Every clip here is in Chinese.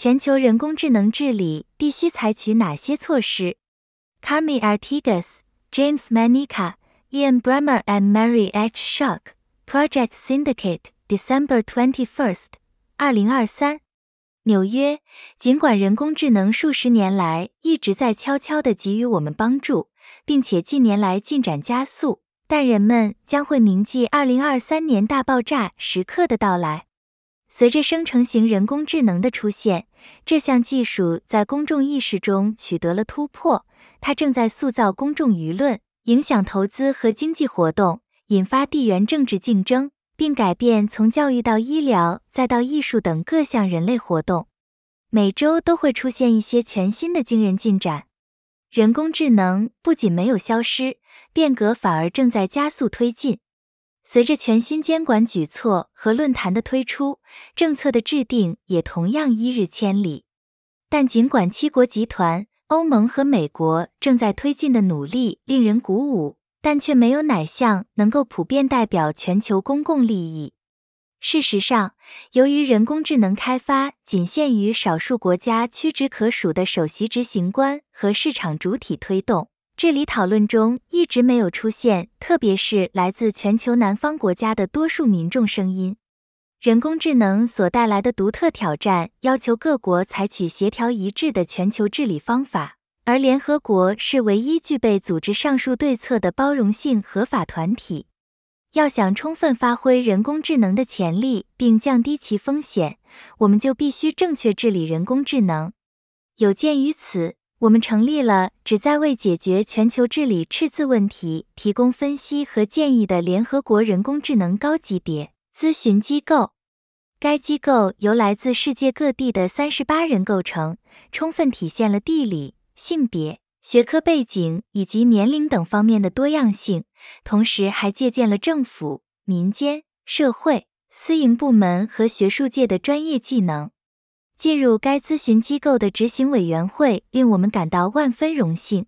全球人工智能治理必须采取哪些措施？Carmi Artigas、James Manica、Ian Bremer and Mary H. Shock, Project Syndicate December twenty first，二零二三。纽约，尽管人工智能数十年来一直在悄悄地给予我们帮助，并且近年来进展加速，但人们将会铭记二零二三年大爆炸时刻的到来。随着生成型人工智能的出现，这项技术在公众意识中取得了突破，它正在塑造公众舆论，影响投资和经济活动，引发地缘政治竞争。并改变从教育到医疗再到艺术等各项人类活动。每周都会出现一些全新的惊人进展。人工智能不仅没有消失，变革反而正在加速推进。随着全新监管举措和论坛的推出，政策的制定也同样一日千里。但尽管七国集团、欧盟和美国正在推进的努力令人鼓舞。但却没有哪项能够普遍代表全球公共利益。事实上，由于人工智能开发仅限于少数国家屈指可数的首席执行官和市场主体推动，治理讨论中一直没有出现，特别是来自全球南方国家的多数民众声音。人工智能所带来的独特挑战要求各国采取协调一致的全球治理方法。而联合国是唯一具备组织上述对策的包容性合法团体。要想充分发挥人工智能的潜力并降低其风险，我们就必须正确治理人工智能。有鉴于此，我们成立了旨在为解决全球治理赤字问题提供分析和建议的联合国人工智能高级别咨询机构。该机构由来自世界各地的三十八人构成，充分体现了地理。性别、学科背景以及年龄等方面的多样性，同时还借鉴了政府、民间、社会、私营部门和学术界的专业技能。进入该咨询机构的执行委员会令我们感到万分荣幸。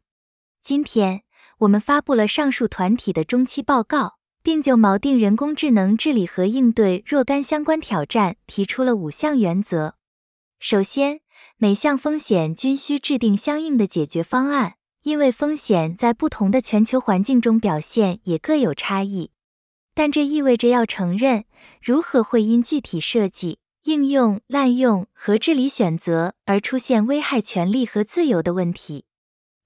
今天，我们发布了上述团体的中期报告，并就锚定人工智能治理和应对若干相关挑战提出了五项原则。首先，每项风险均需制定相应的解决方案，因为风险在不同的全球环境中表现也各有差异。但这意味着要承认如何会因具体设计、应用、滥用和治理选择而出现危害权利和自由的问题。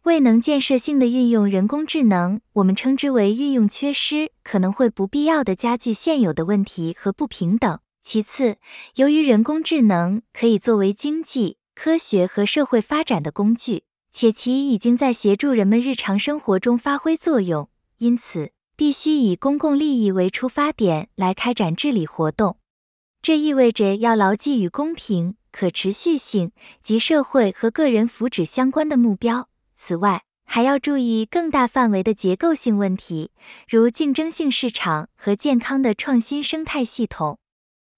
未能建设性的运用人工智能，我们称之为运用缺失，可能会不必要的加剧现有的问题和不平等。其次，由于人工智能可以作为经济。科学和社会发展的工具，且其已经在协助人们日常生活中发挥作用，因此必须以公共利益为出发点来开展治理活动。这意味着要牢记与公平、可持续性及社会和个人福祉相关的目标。此外，还要注意更大范围的结构性问题，如竞争性市场和健康的创新生态系统。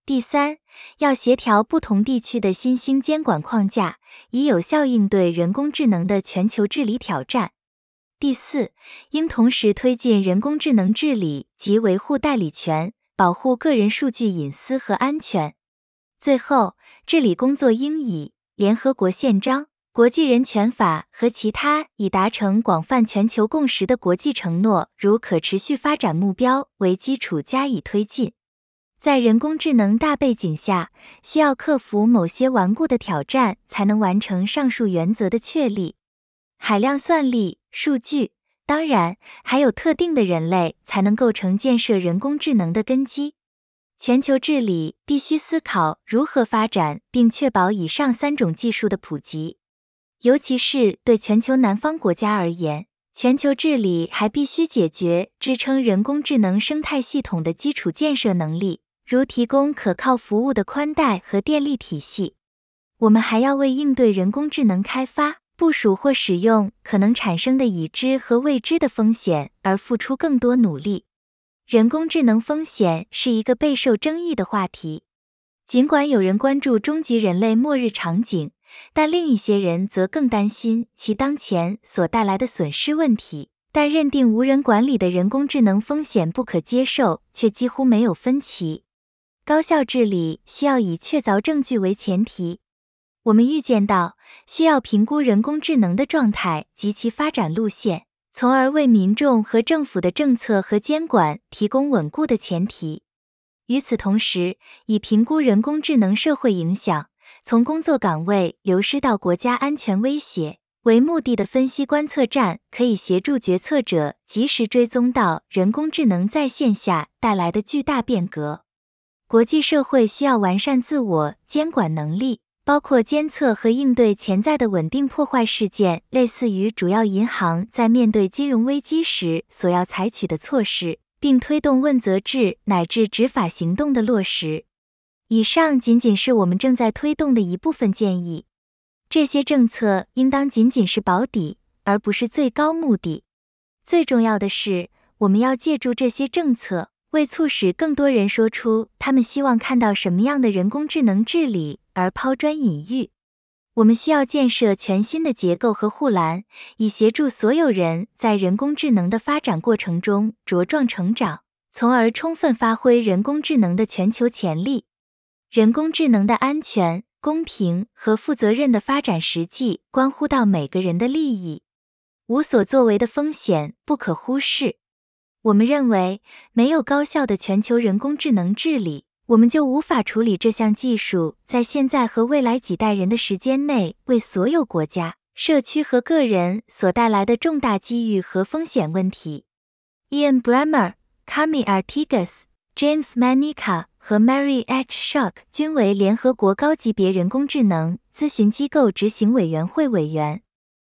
第三，要协调不同地区的新兴监管框架，以有效应对人工智能的全球治理挑战。第四，应同时推进人工智能治理及维护代理权，保护个人数据隐私和安全。最后，治理工作应以联合国宪章、国际人权法和其他已达成广泛全球共识的国际承诺，如可持续发展目标为基础加以推进。在人工智能大背景下，需要克服某些顽固的挑战，才能完成上述原则的确立。海量算力、数据，当然还有特定的人类，才能构成建设人工智能的根基。全球治理必须思考如何发展并确保以上三种技术的普及，尤其是对全球南方国家而言，全球治理还必须解决支撑人工智能生态系统的基础建设能力。如提供可靠服务的宽带和电力体系，我们还要为应对人工智能开发、部署或使用可能产生的已知和未知的风险而付出更多努力。人工智能风险是一个备受争议的话题，尽管有人关注终极人类末日场景，但另一些人则更担心其当前所带来的损失问题。但认定无人管理的人工智能风险不可接受，却几乎没有分歧。高效治理需要以确凿证据为前提。我们预见到需要评估人工智能的状态及其发展路线，从而为民众和政府的政策和监管提供稳固的前提。与此同时，以评估人工智能社会影响，从工作岗位流失到国家安全威胁为目的的分析观测站，可以协助决策者及时追踪到人工智能在线下带来的巨大变革。国际社会需要完善自我监管能力。包括监测和应对潜在的稳定破坏事件，类似于主要银行在面对金融危机时所要采取的措施，并推动问责制乃至执法行动的落实。以上仅仅是我们正在推动的一部分建议，这些政策应当仅仅是保底，而不是最高目的。最重要的是，我们要借助这些政策，为促使更多人说出他们希望看到什么样的人工智能治理。而抛砖引玉，我们需要建设全新的结构和护栏，以协助所有人在人工智能的发展过程中茁壮成长，从而充分发挥人工智能的全球潜力。人工智能的安全、公平和负责任的发展，实际关乎到每个人的利益。无所作为的风险不可忽视。我们认为，没有高效的全球人工智能治理。我们就无法处理这项技术在现在和未来几代人的时间内为所有国家、社区和个人所带来的重大机遇和风险问题。Ian Bremer、Carmi Artigas、James Manica 和 Mary H. Shock 均为联合国高级别人工智能咨询机构执行委员会委员。